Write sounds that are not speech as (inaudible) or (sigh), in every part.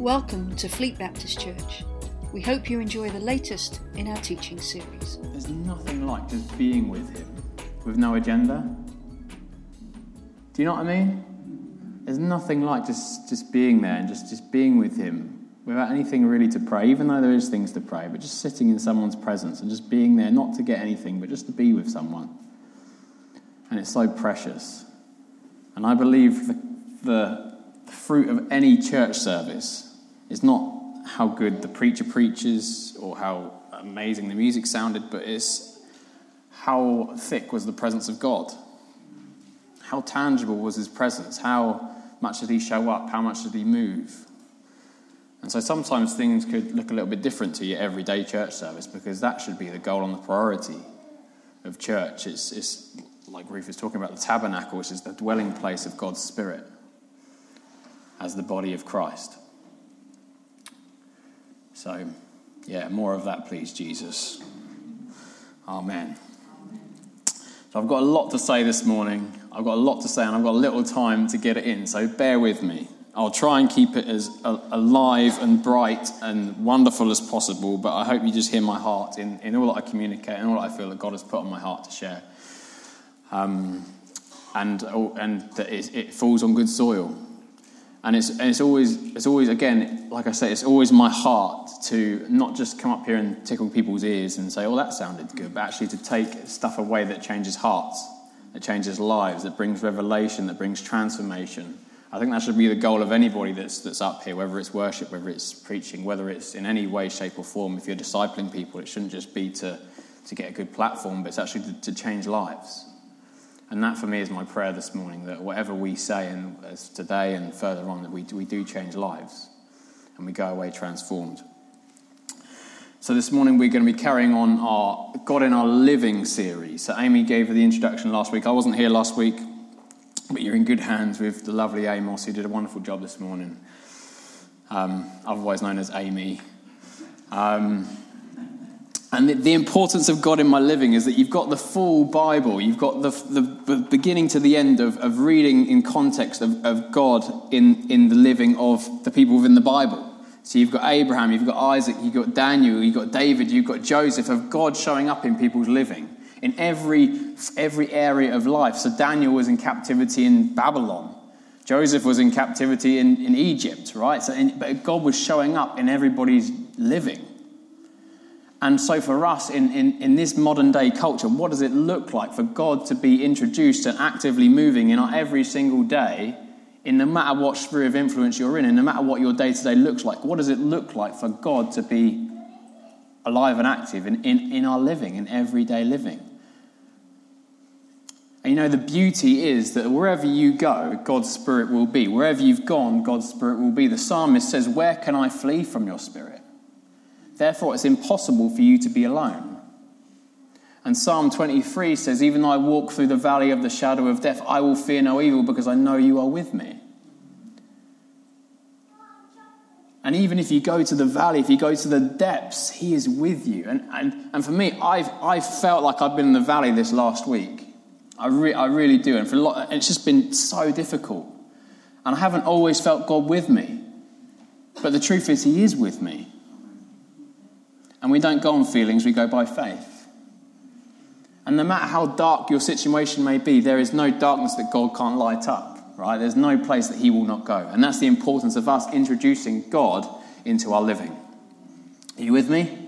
Welcome to Fleet Baptist Church. We hope you enjoy the latest in our teaching series. There's nothing like just being with Him with no agenda. Do you know what I mean? There's nothing like just, just being there and just, just being with Him without anything really to pray, even though there is things to pray, but just sitting in someone's presence and just being there, not to get anything, but just to be with someone. And it's so precious. And I believe the, the fruit of any church service it's not how good the preacher preaches or how amazing the music sounded, but it's how thick was the presence of God? How tangible was his presence? How much did he show up? How much did he move? And so sometimes things could look a little bit different to your everyday church service because that should be the goal and the priority of church. It's, it's like Ruth is talking about the tabernacle, which is the dwelling place of God's Spirit as the body of Christ. So, yeah, more of that, please, Jesus. Amen. So, I've got a lot to say this morning. I've got a lot to say, and I've got a little time to get it in, so bear with me. I'll try and keep it as alive and bright and wonderful as possible, but I hope you just hear my heart in, in all that I communicate and all that I feel that God has put on my heart to share. Um, and, oh, and that it, it falls on good soil. And it's, and it's always, it's always, again, like I say, it's always my heart to not just come up here and tickle people's ears and say, oh, that sounded good, but actually to take stuff away that changes hearts, that changes lives, that brings revelation, that brings transformation. I think that should be the goal of anybody that's, that's up here, whether it's worship, whether it's preaching, whether it's in any way, shape, or form. If you're discipling people, it shouldn't just be to, to get a good platform, but it's actually to, to change lives. And that for me is my prayer this morning that whatever we say and as today and further on, that we, we do change lives and we go away transformed. So this morning we're going to be carrying on our God in Our Living series. So Amy gave the introduction last week. I wasn't here last week, but you're in good hands with the lovely Amos who did a wonderful job this morning, um, otherwise known as Amy. Um, and the, the, importance of God in my living is that you've got the full Bible, you've got the, the beginning to the end of, of reading in context of, of God in, in the living of the people within the Bible. So you've got Abraham, you've got Isaac, you've got Daniel, you've got David, you've got Joseph, of God showing up in people's living in every, every area of life. So Daniel was in captivity in Babylon. Joseph was in captivity in, in Egypt, right? So in, but God was showing up in everybody's living. And so, for us in, in, in, this modern day culture, what does it look like for God to be introduced and actively moving in our every single day, in no matter what sphere of influence you're in, and no matter what your day to day looks like? What does it look like for God to be alive and active in, in, in our living, in everyday living? And you know, the beauty is that wherever you go, God's Spirit will be. Wherever you've gone, God's Spirit will be. The psalmist says, Where can I flee from your Spirit? Therefore, it's impossible for you to be alone. And Psalm 23 says, Even though I walk through the valley of the shadow of death, I will fear no evil because I know you are with me. And even if you go to the valley, if you go to the depths, He is with you. And, and, and for me, I've, I've felt like I've been in the valley this last week. I, re- I really do. And for a lot, it's just been so difficult. And I haven't always felt God with me. But the truth is, He is with me. And we don't go on feelings, we go by faith. And no matter how dark your situation may be, there is no darkness that God can't light up, right? There's no place that He will not go. And that's the importance of us introducing God into our living. Are you with me?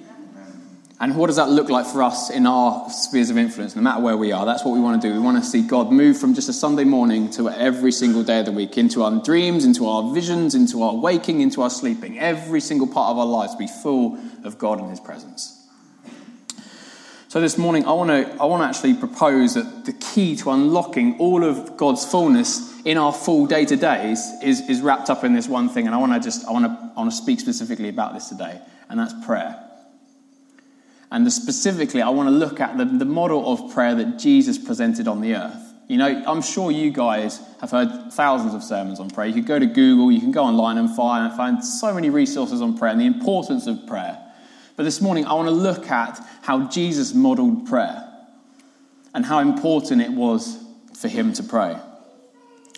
And what does that look like for us in our spheres of influence, no matter where we are? That's what we want to do. We want to see God move from just a Sunday morning to every single day of the week, into our dreams, into our visions, into our waking, into our sleeping. Every single part of our lives be full of God and His presence. So this morning, I want to I want to actually propose that the key to unlocking all of God's fullness in our full day to days is, is wrapped up in this one thing, and I want to just I want to I want to speak specifically about this today, and that's prayer. And specifically, I want to look at the, the model of prayer that Jesus presented on the earth. You know, I'm sure you guys have heard thousands of sermons on prayer. You could go to Google, you can go online and find, find so many resources on prayer and the importance of prayer. But this morning, I want to look at how Jesus modeled prayer and how important it was for him to pray.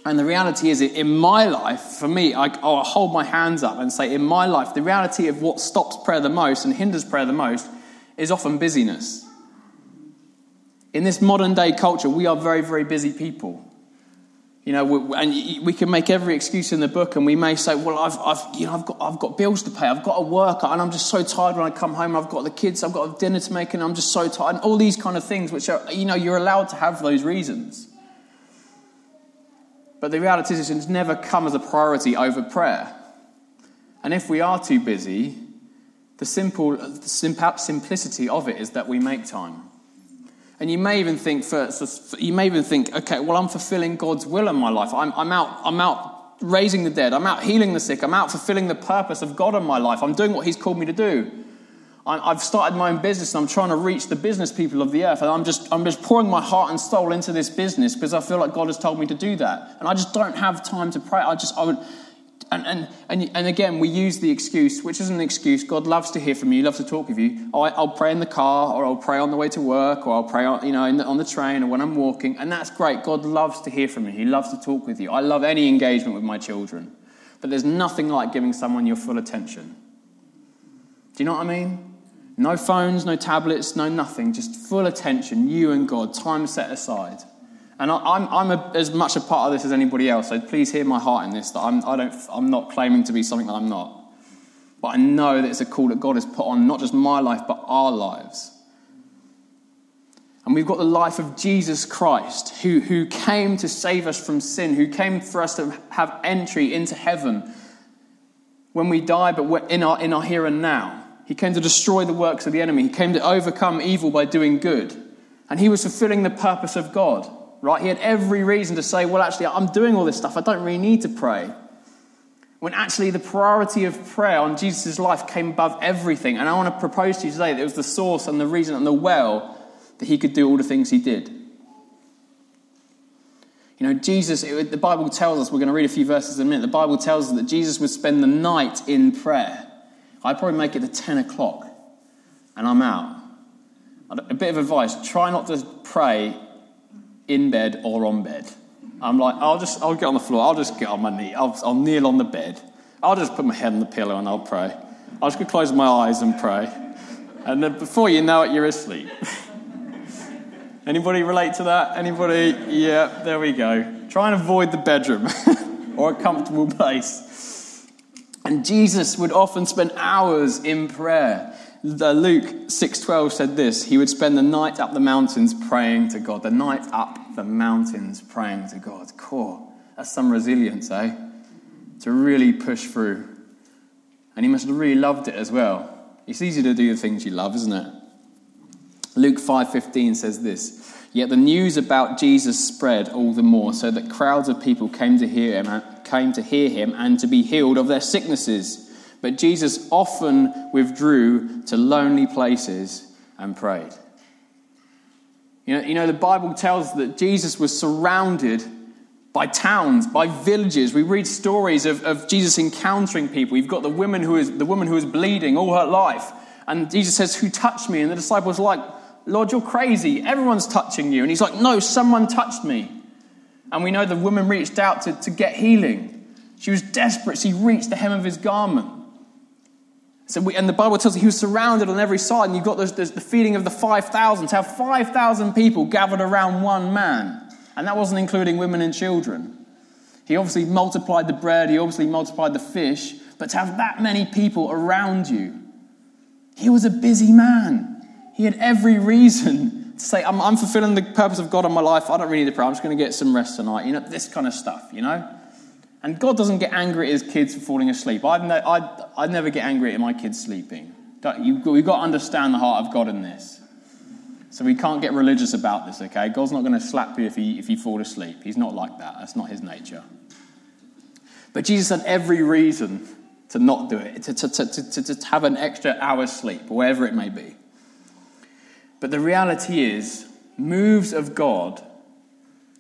And the reality is, in my life, for me, I, I'll hold my hands up and say, in my life, the reality of what stops prayer the most and hinders prayer the most is often busyness. In this modern day culture, we are very, very busy people. You know, we, and we can make every excuse in the book, and we may say, "Well, I've, I've, you know, I've got, I've got bills to pay. I've got to work, and I'm just so tired when I come home. I've got the kids. I've got dinner to make, and I'm just so tired." And all these kind of things, which are, you know, you're allowed to have those reasons. But the reality is, it's never come as a priority over prayer. And if we are too busy, the simple the simplicity of it is that we make time. And you may even think, for, you may even think, okay, well, I'm fulfilling God's will in my life. I'm, I'm, out, I'm out raising the dead. I'm out healing the sick. I'm out fulfilling the purpose of God in my life. I'm doing what He's called me to do. I've started my own business and I'm trying to reach the business people of the earth. And I'm just, I'm just pouring my heart and soul into this business because I feel like God has told me to do that. And I just don't have time to pray. I just, I would, and, and, and, and again, we use the excuse, which isn't an excuse. God loves to hear from you, he loves to talk with you. Oh, I, will pray in the car, or I'll pray on the way to work, or I'll pray on, you know, the, on the train, or when I'm walking. And that's great. God loves to hear from you, He loves to talk with you. I love any engagement with my children. But there's nothing like giving someone your full attention. Do you know what I mean? No phones, no tablets, no nothing, just full attention, you and God, time set aside. And I, am I'm, a, as much a part of this as anybody else, so please hear my heart in this that I'm, I don't, I'm not claiming to be something that I'm not. But I know that it's a call that God has put on not just my life, but our lives. And we've got the life of Jesus Christ, who, who came to save us from sin, who came for us to have entry into heaven when we die, but we're in our, in our here and now. He came to destroy the works of the enemy. He came to overcome evil by doing good. And he was fulfilling the purpose of God right? He had every reason to say, well, actually, I'm doing all this stuff. I don't really need to pray. When actually the priority of prayer on Jesus' life came above everything. And I want to propose to you today that it was the source and the reason and the well that he could do all the things he did. You know, Jesus, it, the Bible tells us, we're going to read a few verses in a minute, the Bible tells us that Jesus would spend the night in prayer. I'd probably make it to 10 o'clock and I'm out. A bit of advice try not to pray in bed or on bed. I'm like, I'll just, I'll get on the floor. I'll just get on my knee. I'll, I'll kneel on the bed. I'll just put my head on the pillow and I'll pray. I'll just close my eyes and pray. And then before you know it, you're asleep. (laughs) Anybody relate to that? Anybody? Yeah, there we go. Try and avoid the bedroom (laughs) or a comfortable place. And Jesus would often spend hours in prayer. Luke 6:12 said this, he would spend the night up the mountains praying to God. The night up the mountains praying to God. Core. That's some resilience, eh? To really push through. And he must have really loved it as well. It's easy to do the things you love, isn't it? Luke 5:15 says this, Yet the news about Jesus spread all the more, so that crowds of people came to hear him, came to hear him and to be healed of their sicknesses. But Jesus often withdrew to lonely places and prayed. You know, you know, the Bible tells that Jesus was surrounded by towns, by villages. We read stories of, of Jesus encountering people. You've got the woman who is the woman who is bleeding all her life. And Jesus says, Who touched me? And the disciples are like, Lord, you're crazy. Everyone's touching you. And he's like, No, someone touched me. And we know the woman reached out to, to get healing. She was desperate. She reached the hem of his garment. So we, and the Bible tells us he was surrounded on every side, and you've got this, this, the feeding of the 5,000. To have 5,000 people gathered around one man, and that wasn't including women and children. He obviously multiplied the bread, he obviously multiplied the fish, but to have that many people around you, he was a busy man. He had every reason to say, I'm, I'm fulfilling the purpose of God in my life. I don't really need to pray. I'm just going to get some rest tonight. You know, this kind of stuff, you know? And God doesn't get angry at his kids for falling asleep. I'd, I'd, I'd never get angry at my kids sleeping. You, we've got to understand the heart of God in this. So we can't get religious about this, okay? God's not going to slap you if you, if you fall asleep. He's not like that. That's not his nature. But Jesus had every reason to not do it, to, to, to, to, to have an extra hour's sleep, wherever it may be. But the reality is, moves of God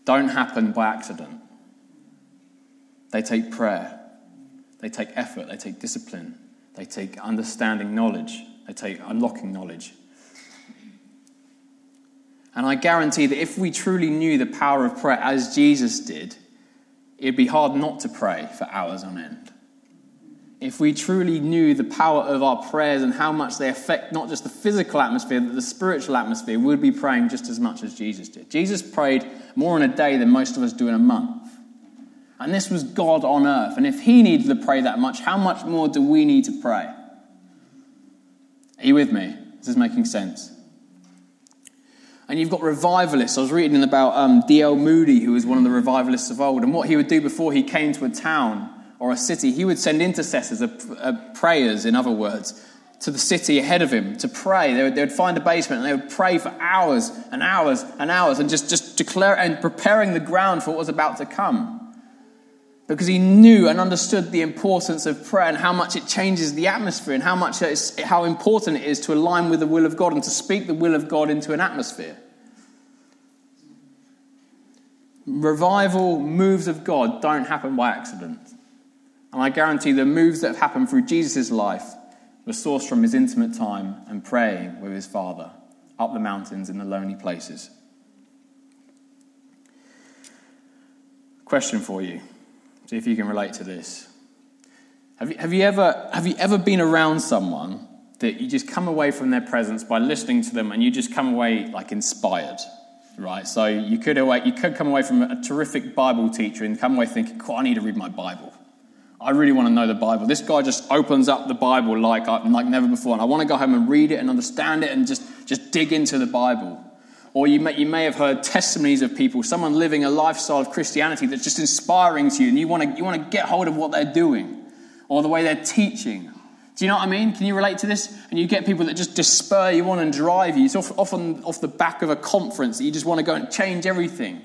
don't happen by accident. They take prayer, they take effort, they take discipline, they take understanding knowledge, they take unlocking knowledge. And I guarantee that if we truly knew the power of prayer as Jesus did, it'd be hard not to pray for hours on end. If we truly knew the power of our prayers and how much they affect not just the physical atmosphere, but the spiritual atmosphere, we'd be praying just as much as Jesus did. Jesus prayed more in a day than most of us do in a month. And this was God on earth. And if he needed to pray that much, how much more do we need to pray? Are you with me? This is making sense. And you've got revivalists. I was reading about um, D.L. Moody, who was one of the revivalists of old, and what he would do before he came to a town or a city, he would send intercessors, uh, prayers, in other words, to the city ahead of him to pray. They would, they would, find a basement and they would pray for hours and hours and hours and just, just declare and preparing the ground for what was about to come because he knew and understood the importance of prayer and how much it changes the atmosphere and how much how important it is to align with the will of God and to speak the will of God into an atmosphere. Revival moves of God don't happen by accident. And I guarantee the moves that have happened through Jesus' life were sourced from his intimate time and praying with his Father up the mountains in the lonely places. Question for you See if you can relate to this. Have you, have you, ever, have you ever been around someone that you just come away from their presence by listening to them and you just come away like inspired? Right? So you could, away, you could come away from a terrific Bible teacher and come away thinking, oh, I need to read my Bible. I really want to know the Bible. This guy just opens up the Bible like, like never before. And I want to go home and read it and understand it and just, just dig into the Bible. Or you may, you may have heard testimonies of people, someone living a lifestyle of Christianity that's just inspiring to you, and you want to, you want to get hold of what they're doing or the way they're teaching. Do you know what I mean? Can you relate to this? And you get people that just, spur you on and drive you. It's often off the back of a conference that you just want to go and change everything.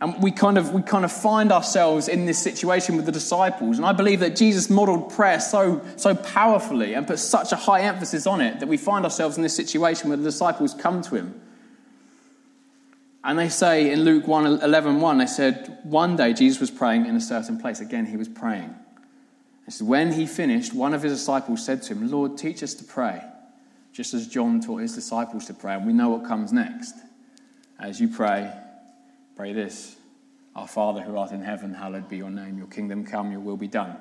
And we kind of we kind of find ourselves in this situation with the disciples. And I believe that Jesus modeled prayer so so powerfully and put such a high emphasis on it that we find ourselves in this situation where the disciples come to him. And they say in Luke 1 11, 1, they said, one day Jesus was praying in a certain place. Again, he was praying. It says, when he finished, one of his disciples said to him, Lord, teach us to pray, just as John taught his disciples to pray. And we know what comes next. As you pray, Pray this Our Father who art in heaven, hallowed be your name. Your kingdom come, your will be done.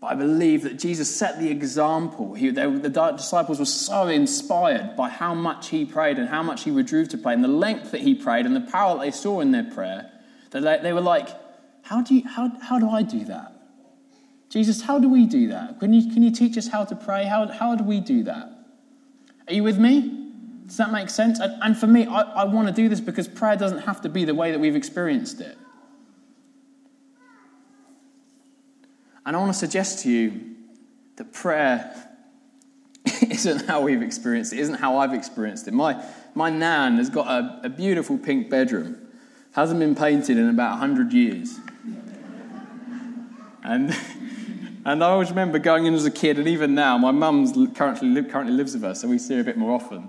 But I believe that Jesus set the example. He, they, the disciples were so inspired by how much he prayed and how much he withdrew to pray and the length that he prayed and the power that they saw in their prayer that they, they were like, how do, you, how, how do I do that? Jesus, how do we do that? Can you, can you teach us how to pray? How, how do we do that? Are you with me? Does that make sense? And, and for me, I, I want to do this because prayer doesn't have to be the way that we've experienced it. And I want to suggest to you that prayer (laughs) isn't how we've experienced it, isn't how I've experienced it. My, my nan has got a, a beautiful pink bedroom, hasn't been painted in about 100 years. And, (laughs) and I always remember going in as a kid, and even now, my mum's currently, currently lives with us, so we see her a bit more often.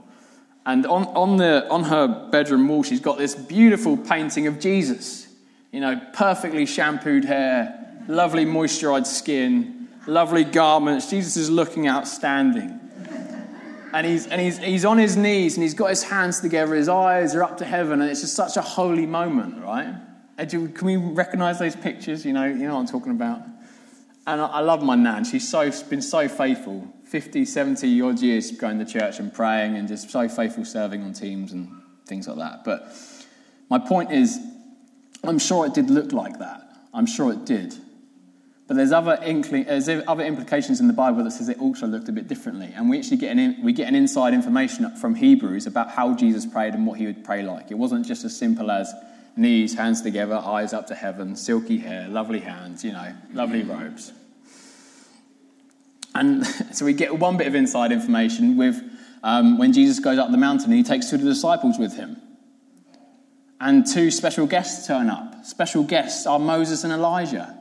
And on, on, the, on her bedroom wall, she's got this beautiful painting of Jesus. You know, perfectly shampooed hair, lovely moisturized skin, lovely garments. Jesus is looking outstanding. And he's, and he's, he's on his knees and he's got his hands together, his eyes are up to heaven, and it's just such a holy moment, right? Can we recognize those pictures? You know, you know what I'm talking about? And I, I love my nan. She's so, been so faithful 50, 70 odd years going to church and praying and just so faithful serving on teams and things like that. But my point is, I'm sure it did look like that. I'm sure it did. But there's other, there's other implications in the Bible that says it also looked a bit differently. And we actually get an, we get an inside information from Hebrews about how Jesus prayed and what he would pray like. It wasn't just as simple as knees, hands together, eyes up to heaven, silky hair, lovely hands, you know, lovely robes. And (laughs) so we get one bit of inside information with um, when Jesus goes up the mountain and he takes two of the disciples with him. And two special guests turn up. Special guests are Moses and Elijah.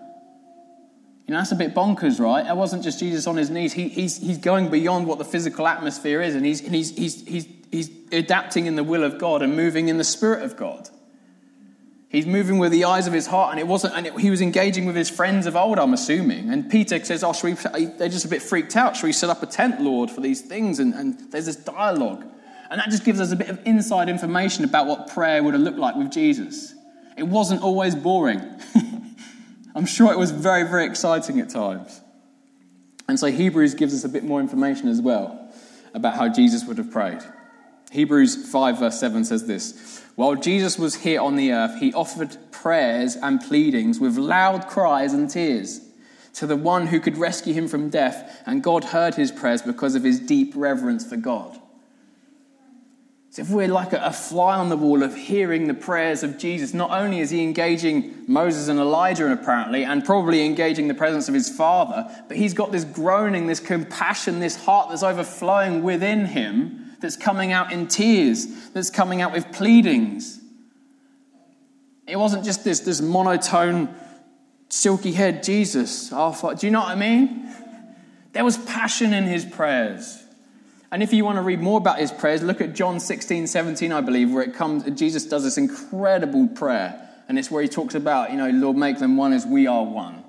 You know, that's a bit bonkers, right? It wasn't just Jesus on his knees. He, he's, he's going beyond what the physical atmosphere is, and, he's, and he's, he's, he's, he's adapting in the will of God and moving in the Spirit of God. He's moving with the eyes of his heart, and it wasn't. And it, he was engaging with his friends of old, I'm assuming. And Peter says, "Oh, should we, they're just a bit freaked out. Should we set up a tent, Lord, for these things?" And, and there's this dialogue, and that just gives us a bit of inside information about what prayer would have looked like with Jesus. It It wasn't always boring. (laughs) I'm sure it was very, very exciting at times. And so Hebrews gives us a bit more information as well about how Jesus would have prayed. Hebrews 5, verse 7 says this While Jesus was here on the earth, he offered prayers and pleadings with loud cries and tears to the one who could rescue him from death, and God heard his prayers because of his deep reverence for God. So, if we're like a fly on the wall of hearing the prayers of Jesus, not only is he engaging Moses and Elijah, apparently, and probably engaging the presence of his Father, but he's got this groaning, this compassion, this heart that's overflowing within him, that's coming out in tears, that's coming out with pleadings. It wasn't just this, this monotone, silky haired Jesus. Do you know what I mean? There was passion in his prayers. And if you want to read more about his prayers, look at John 16, 17, I believe, where it comes, Jesus does this incredible prayer. And it's where he talks about, you know, Lord, make them one as we are one.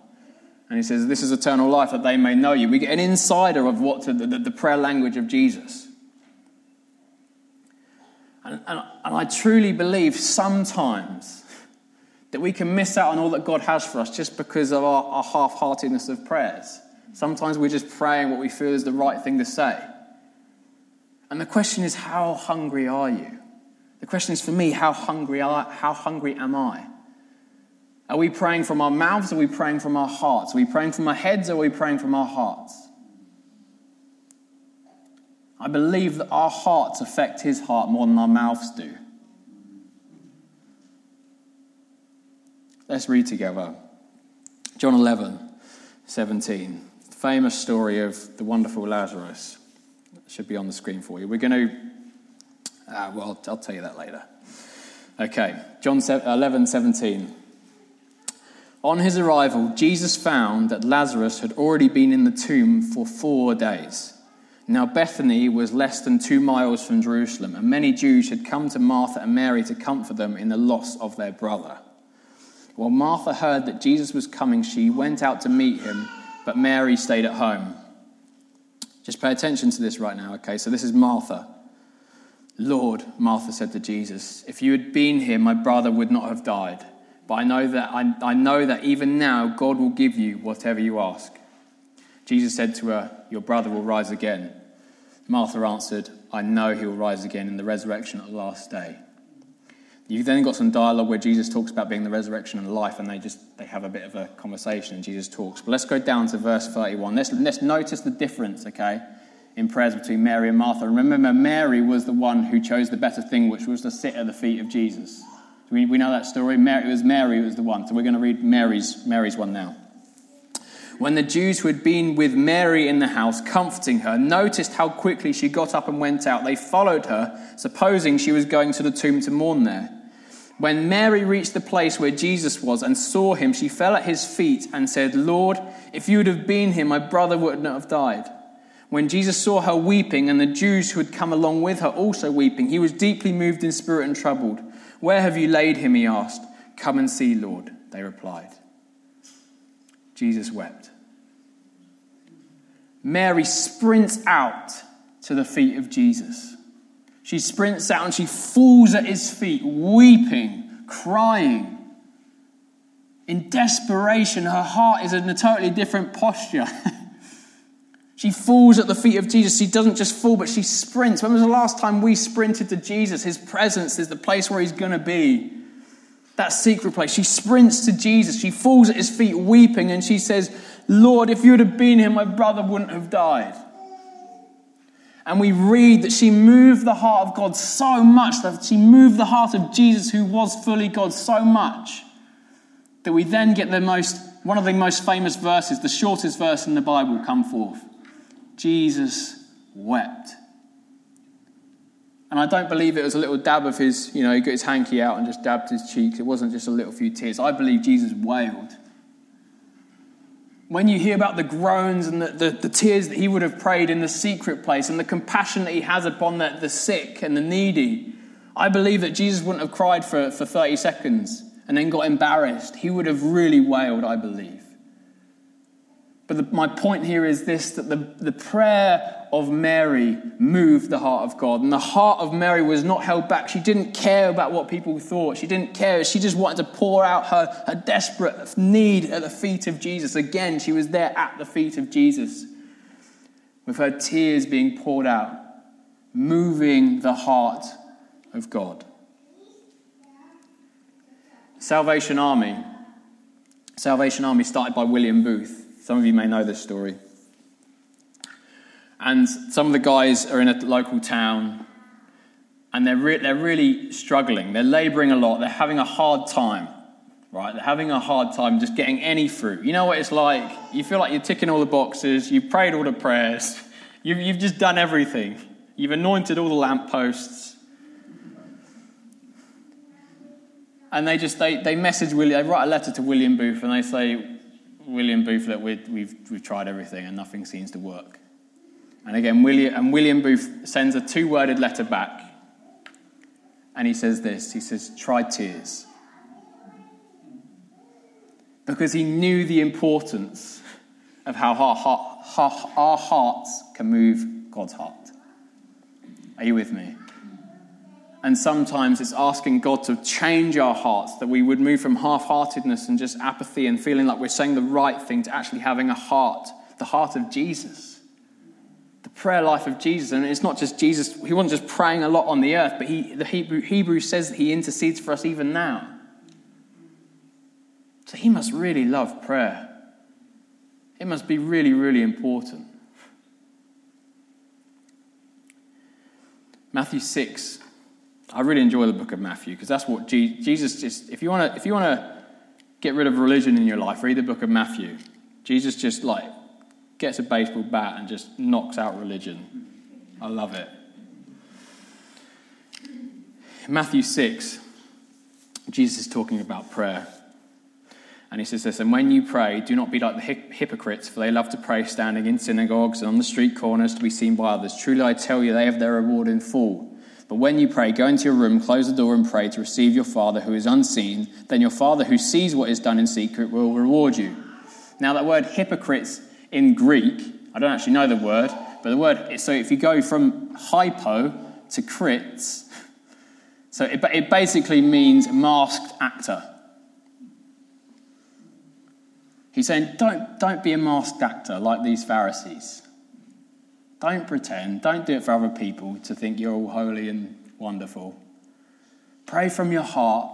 And he says, This is eternal life, that they may know you. We get an insider of what the, the, the prayer language of Jesus. And, and, and I truly believe sometimes that we can miss out on all that God has for us just because of our, our half heartedness of prayers. Sometimes we're just praying what we feel is the right thing to say. And the question is, how hungry are you? The question is for me, how hungry, are, how hungry am I? Are we praying from our mouths or are we praying from our hearts? Are we praying from our heads or are we praying from our hearts? I believe that our hearts affect his heart more than our mouths do. Let's read together. John 11, 17. Famous story of the wonderful Lazarus should be on the screen for you. We're going to, uh, well, I'll tell you that later. Okay, John 11, 17. On his arrival, Jesus found that Lazarus had already been in the tomb for four days. Now, Bethany was less than two miles from Jerusalem, and many Jews had come to Martha and Mary to comfort them in the loss of their brother. While Martha heard that Jesus was coming, she went out to meet him, but Mary stayed at home. Just pay attention to this right now, okay? So this is Martha. Lord, Martha said to Jesus, if you had been here, my brother would not have died. But I know that I, I know that even now God will give you whatever you ask. Jesus said to her, Your brother will rise again. Martha answered, I know he will rise again in the resurrection at the last day. You've then got some dialogue where Jesus talks about being the resurrection and life, and they just they have a bit of a conversation, and Jesus talks. But let's go down to verse 31. Let's, let's notice the difference, okay, in prayers between Mary and Martha. Remember, Mary was the one who chose the better thing, which was to sit at the feet of Jesus. We, we know that story. Mary, it was Mary who was the one. So we're going to read Mary's, Mary's one now. When the Jews who had been with Mary in the house, comforting her, noticed how quickly she got up and went out, they followed her, supposing she was going to the tomb to mourn there. When Mary reached the place where Jesus was and saw him, she fell at his feet and said, Lord, if you would have been here, my brother would not have died. When Jesus saw her weeping and the Jews who had come along with her also weeping, he was deeply moved in spirit and troubled. Where have you laid him? he asked. Come and see, Lord, they replied. Jesus wept. Mary sprints out to the feet of Jesus. She sprints out and she falls at his feet, weeping, crying. In desperation, her heart is in a totally different posture. (laughs) she falls at the feet of Jesus. She doesn't just fall, but she sprints. When was the last time we sprinted to Jesus? His presence is the place where he's going to be that secret place. She sprints to Jesus. She falls at his feet weeping and she says, Lord, if you would have been here, my brother wouldn't have died. And we read that she moved the heart of God so much, that she moved the heart of Jesus, who was fully God, so much that we then get the most, one of the most famous verses, the shortest verse in the Bible, come forth. Jesus wept. And I don't believe it was a little dab of his, you know, he got his hanky out and just dabbed his cheeks. It wasn't just a little few tears. I believe Jesus wailed. When you hear about the groans and the, the, the, tears that he would have prayed in the secret place and the compassion that he has upon the, the sick and the needy, I believe that Jesus wouldn't have cried for, for 30 seconds and then got embarrassed. He would have really wailed, I believe. But the, my point here is this that the, the prayer of Mary moved the heart of God. And the heart of Mary was not held back. She didn't care about what people thought. She didn't care. She just wanted to pour out her, her desperate need at the feet of Jesus. Again, she was there at the feet of Jesus with her tears being poured out, moving the heart of God. Salvation Army. Salvation Army started by William Booth. Some of you may know this story. And some of the guys are in a local town and they're, re- they're really struggling. They're laboring a lot. They're having a hard time, right? They're having a hard time just getting any fruit. You know what it's like? You feel like you're ticking all the boxes. You've prayed all the prayers. (laughs) You've, you've just done everything. You've anointed all the lampposts. And they just, they, they message William, they write a letter to William Booth and they say, William Booth, that we've, we've, we've tried everything and nothing seems to work. And again, William, and William Booth sends a two worded letter back. And he says this he says, try tears. Because he knew the importance of how our, our, our hearts can move God's heart. Are you with me? And sometimes it's asking God to change our hearts, that we would move from half heartedness and just apathy and feeling like we're saying the right thing to actually having a heart, the heart of Jesus. The prayer life of Jesus. And it's not just Jesus, he wasn't just praying a lot on the earth, but he, the Hebrew, Hebrew says that he intercedes for us even now. So he must really love prayer. It must be really, really important. Matthew 6 I really enjoy the book of Matthew because that's what Jesus just, if you want to, if you want to get rid of religion in your life, read the book of Matthew. Jesus just like gets a baseball bat and just knocks out religion. I love it. Matthew 6, Jesus is talking about prayer. And he says this, and when you pray, do not be like the hypocrites, for they love to pray standing in synagogues and on the street corners to be seen by others. Truly I tell you, they have their reward in full. But when you pray, go into your room, close the door, and pray to receive your Father who is unseen. Then your Father who sees what is done in secret will reward you. Now, that word hypocrites in Greek, I don't actually know the word, but the word, so if you go from hypo to crits, so it, it basically means masked actor. He's saying, don't, don't be a masked actor like these Pharisees. Don't pretend. Don't do it for other people to think you're all holy and wonderful. Pray from your heart.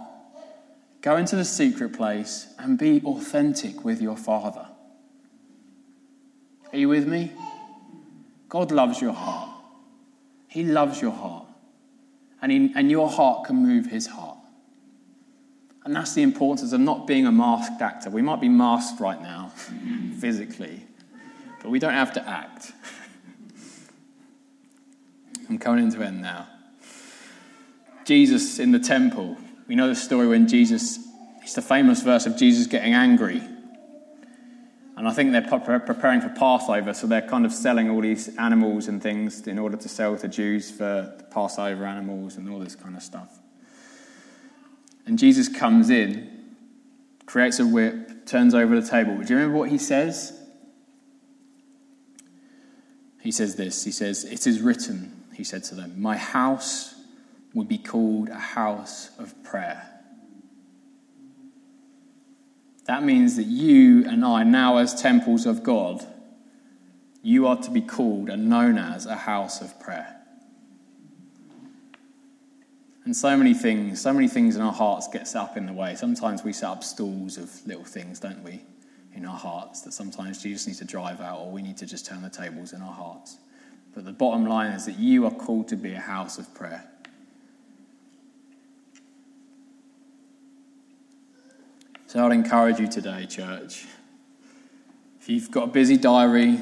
Go into the secret place and be authentic with your Father. Are you with me? God loves your heart. He loves your heart. And, he, and your heart can move his heart. And that's the importance of not being a masked actor. We might be masked right now, (laughs) physically, but we don't have to act. (laughs) I'm coming into end now. Jesus in the temple. We know the story when Jesus, it's the famous verse of Jesus getting angry. And I think they're preparing for Passover, so they're kind of selling all these animals and things in order to sell to Jews for Passover animals and all this kind of stuff. And Jesus comes in, creates a whip, turns over the table. Do you remember what he says? He says this He says, It is written he said to them, My house would be called a house of prayer. That means that you and I, now as temples of God, you are to be called and known as a house of prayer. And so many things, so many things in our hearts get set up in the way. Sometimes we set up stalls of little things, don't we, in our hearts that sometimes Jesus needs to drive out or we need to just turn the tables in our hearts. But the bottom line is that you are called to be a house of prayer. So I'd encourage you today, church. If you've got a busy diary,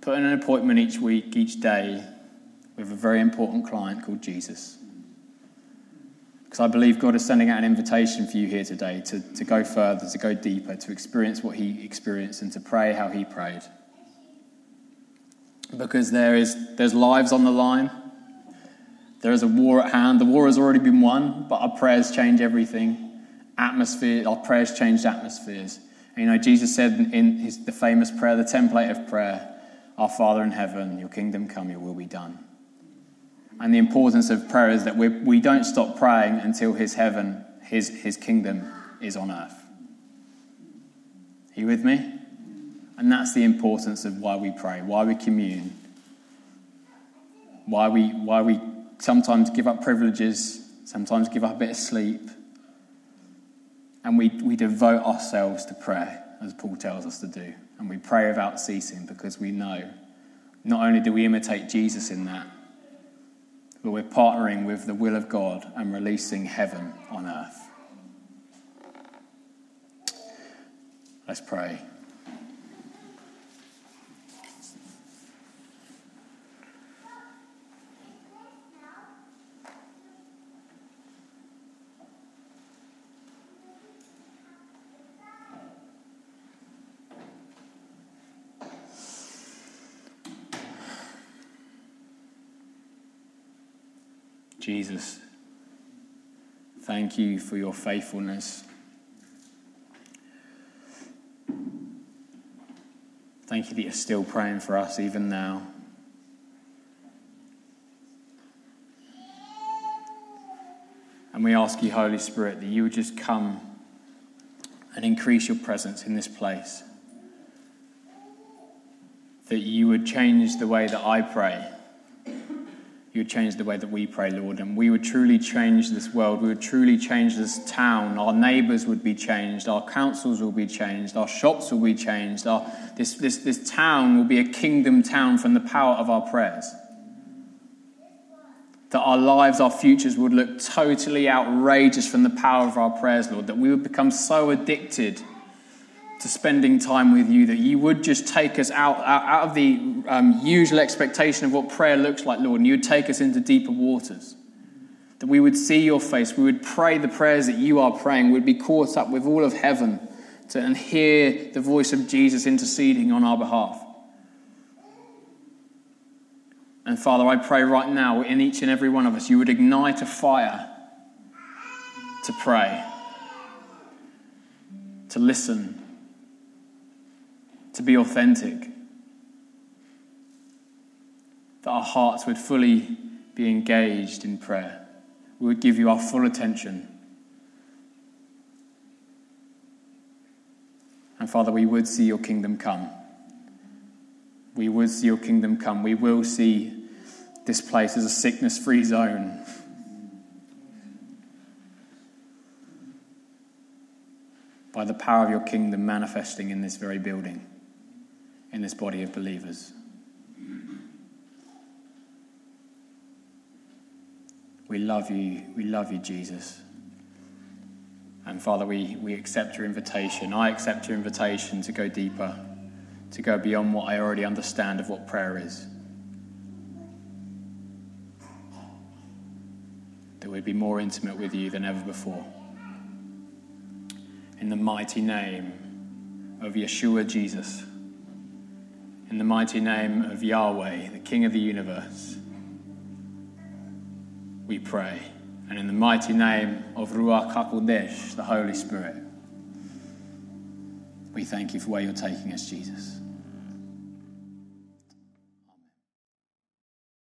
put in an appointment each week, each day, with a very important client called Jesus. Because I believe God is sending out an invitation for you here today to, to go further, to go deeper, to experience what He experienced, and to pray how He prayed because there is, there's lives on the line. There is a war at hand. The war has already been won, but our prayers change everything. Atmosphere, our prayers change atmospheres. And, you know, Jesus said in his, the famous prayer, the template of prayer, Our Father in heaven, your kingdom come, your will be done. And the importance of prayer is that we, we don't stop praying until his heaven, his, his kingdom is on earth. Are you with me? And that's the importance of why we pray, why we commune, why we, why we sometimes give up privileges, sometimes give up a bit of sleep. And we, we devote ourselves to prayer, as Paul tells us to do. And we pray without ceasing because we know not only do we imitate Jesus in that, but we're partnering with the will of God and releasing heaven on earth. Let's pray. Jesus, thank you for your faithfulness. Thank you that you're still praying for us even now. And we ask you, Holy Spirit, that you would just come and increase your presence in this place. That you would change the way that I pray you would change the way that we pray, Lord, and we would truly change this world. We would truly change this town. Our neighbours would be changed. Our councils will be changed. Our shops will be changed. Our, this, this, this town will be a kingdom town from the power of our prayers. That our lives, our futures would look totally outrageous from the power of our prayers, Lord. That we would become so addicted to spending time with you, that you would just take us out, out of the um, usual expectation of what prayer looks like, Lord, and you would take us into deeper waters. That we would see your face, we would pray the prayers that you are praying, we'd be caught up with all of heaven to, and hear the voice of Jesus interceding on our behalf. And Father, I pray right now in each and every one of us, you would ignite a fire to pray, to listen, to be authentic. That our hearts would fully be engaged in prayer. We would give you our full attention. And Father, we would see your kingdom come. We would see your kingdom come. We will see this place as a sickness free zone. By the power of your kingdom manifesting in this very building in this body of believers. We love you. We love you, Jesus. And Father, we, we accept your invitation. I accept your invitation to go deeper, to go beyond what I already understand of what prayer is. That we'd be more intimate with you than ever before. In the mighty name of Yeshua Jesus. In the mighty name of Yahweh, the King of the universe, we pray. And in the mighty name of Ruach HaKodesh, the Holy Spirit, we thank you for where you're taking us, Jesus.